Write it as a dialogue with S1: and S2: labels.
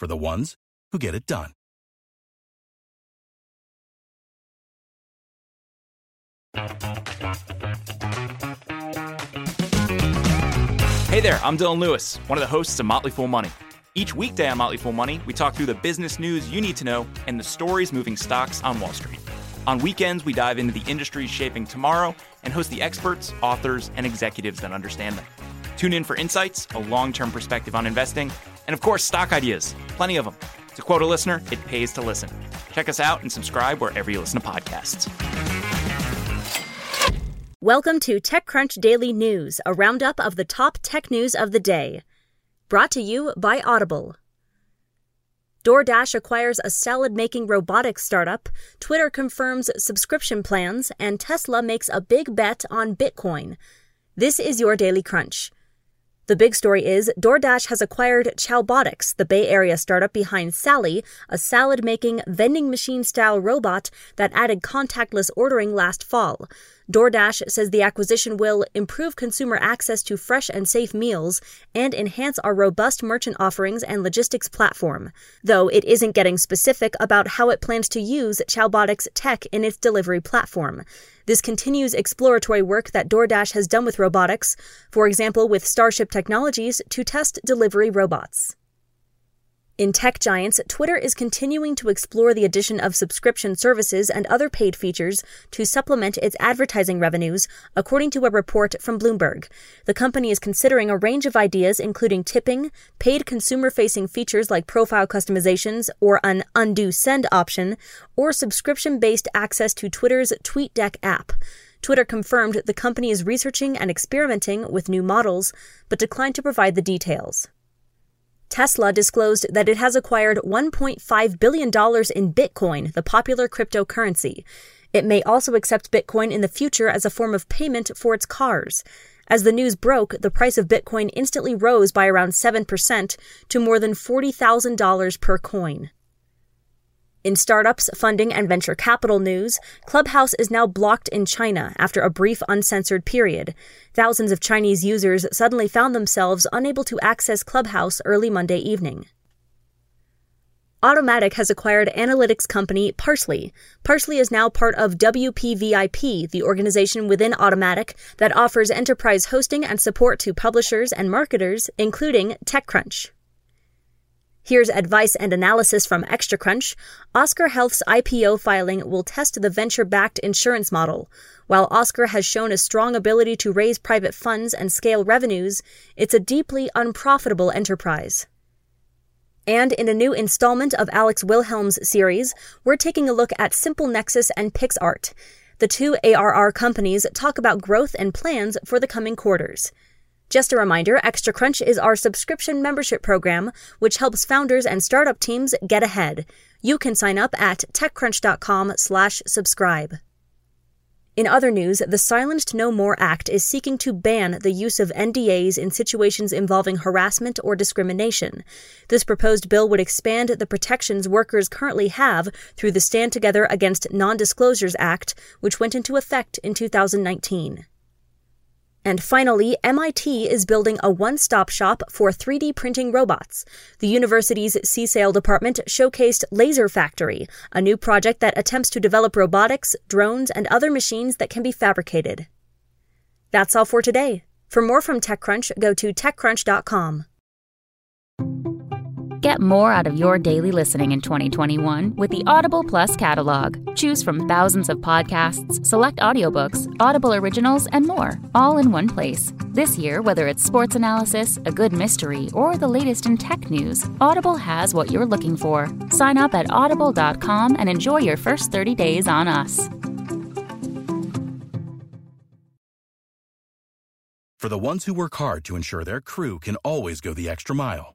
S1: for the ones who get it done.
S2: Hey there, I'm Dylan Lewis, one of the hosts of Motley Fool Money. Each weekday on Motley Fool Money, we talk through the business news you need to know and the stories moving stocks on Wall Street. On weekends, we dive into the industries shaping tomorrow and host the experts, authors, and executives that understand them. Tune in for insights, a long term perspective on investing, and of course, stock ideas. Plenty of them. To quote a listener, it pays to listen. Check us out and subscribe wherever you listen to podcasts.
S3: Welcome to TechCrunch Daily News, a roundup of the top tech news of the day. Brought to you by Audible. DoorDash acquires a salad making robotics startup, Twitter confirms subscription plans, and Tesla makes a big bet on Bitcoin. This is your Daily Crunch. The big story is DoorDash has acquired Chowbotics, the Bay Area startup behind Sally, a salad making vending machine style robot that added contactless ordering last fall. DoorDash says the acquisition will improve consumer access to fresh and safe meals and enhance our robust merchant offerings and logistics platform, though it isn't getting specific about how it plans to use Chowbotics tech in its delivery platform. This continues exploratory work that DoorDash has done with robotics, for example, with Starship Technologies, to test delivery robots. In tech giants, Twitter is continuing to explore the addition of subscription services and other paid features to supplement its advertising revenues, according to a report from Bloomberg. The company is considering a range of ideas, including tipping, paid consumer facing features like profile customizations or an undo send option, or subscription based access to Twitter's TweetDeck app. Twitter confirmed the company is researching and experimenting with new models, but declined to provide the details. Tesla disclosed that it has acquired $1.5 billion in Bitcoin, the popular cryptocurrency. It may also accept Bitcoin in the future as a form of payment for its cars. As the news broke, the price of Bitcoin instantly rose by around 7% to more than $40,000 per coin. In startups, funding, and venture capital news, Clubhouse is now blocked in China after a brief uncensored period. Thousands of Chinese users suddenly found themselves unable to access Clubhouse early Monday evening. Automattic has acquired analytics company Parse.ly. Parse.ly is now part of WPVIP, the organization within Automattic that offers enterprise hosting and support to publishers and marketers, including TechCrunch. Here's advice and analysis from ExtraCrunch. Oscar Health's IPO filing will test the venture backed insurance model. While Oscar has shown a strong ability to raise private funds and scale revenues, it's a deeply unprofitable enterprise. And in a new installment of Alex Wilhelm's series, we're taking a look at Simple Nexus and PixArt. The two ARR companies talk about growth and plans for the coming quarters. Just a reminder, Extra Crunch is our subscription membership program, which helps founders and startup teams get ahead. You can sign up at techcrunch.com slash subscribe. In other news, the Silence No More Act is seeking to ban the use of NDAs in situations involving harassment or discrimination. This proposed bill would expand the protections workers currently have through the Stand Together Against Non Disclosures Act, which went into effect in 2019. And finally, MIT is building a one stop shop for 3D printing robots. The university's CSAIL department showcased Laser Factory, a new project that attempts to develop robotics, drones, and other machines that can be fabricated. That's all for today. For more from TechCrunch, go to TechCrunch.com.
S4: Get more out of your daily listening in 2021 with the Audible Plus catalog. Choose from thousands of podcasts, select audiobooks, Audible originals, and more, all in one place. This year, whether it's sports analysis, a good mystery, or the latest in tech news, Audible has what you're looking for. Sign up at audible.com and enjoy your first 30 days on us.
S1: For the ones who work hard to ensure their crew can always go the extra mile,